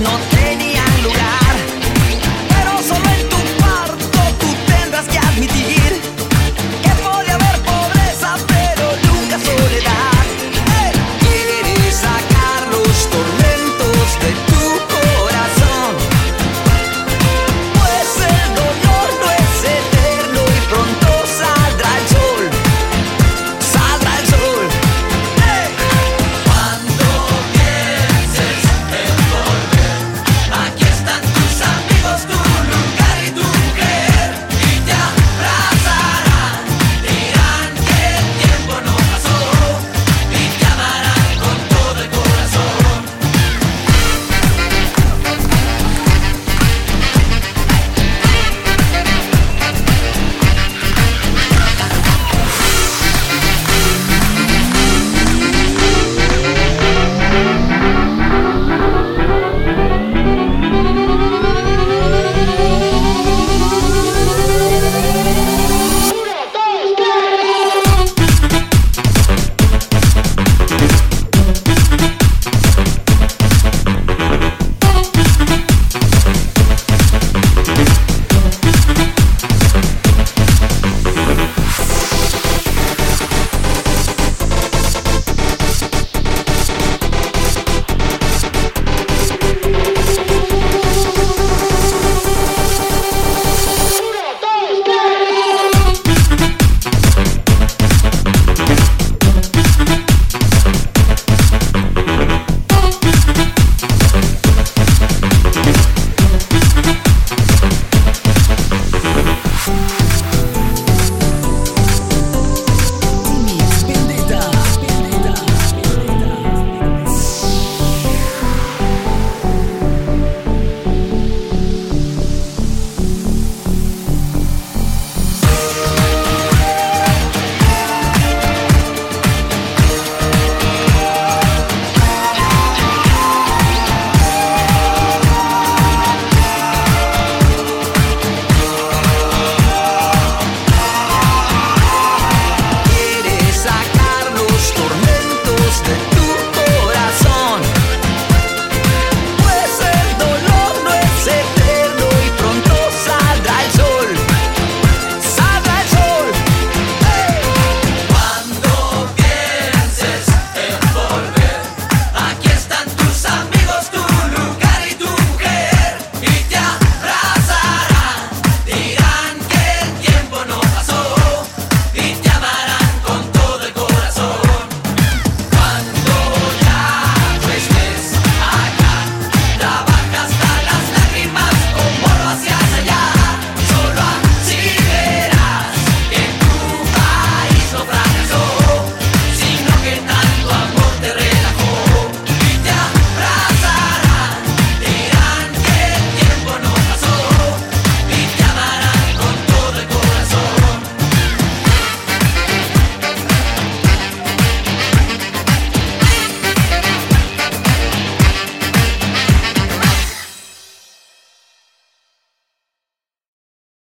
not any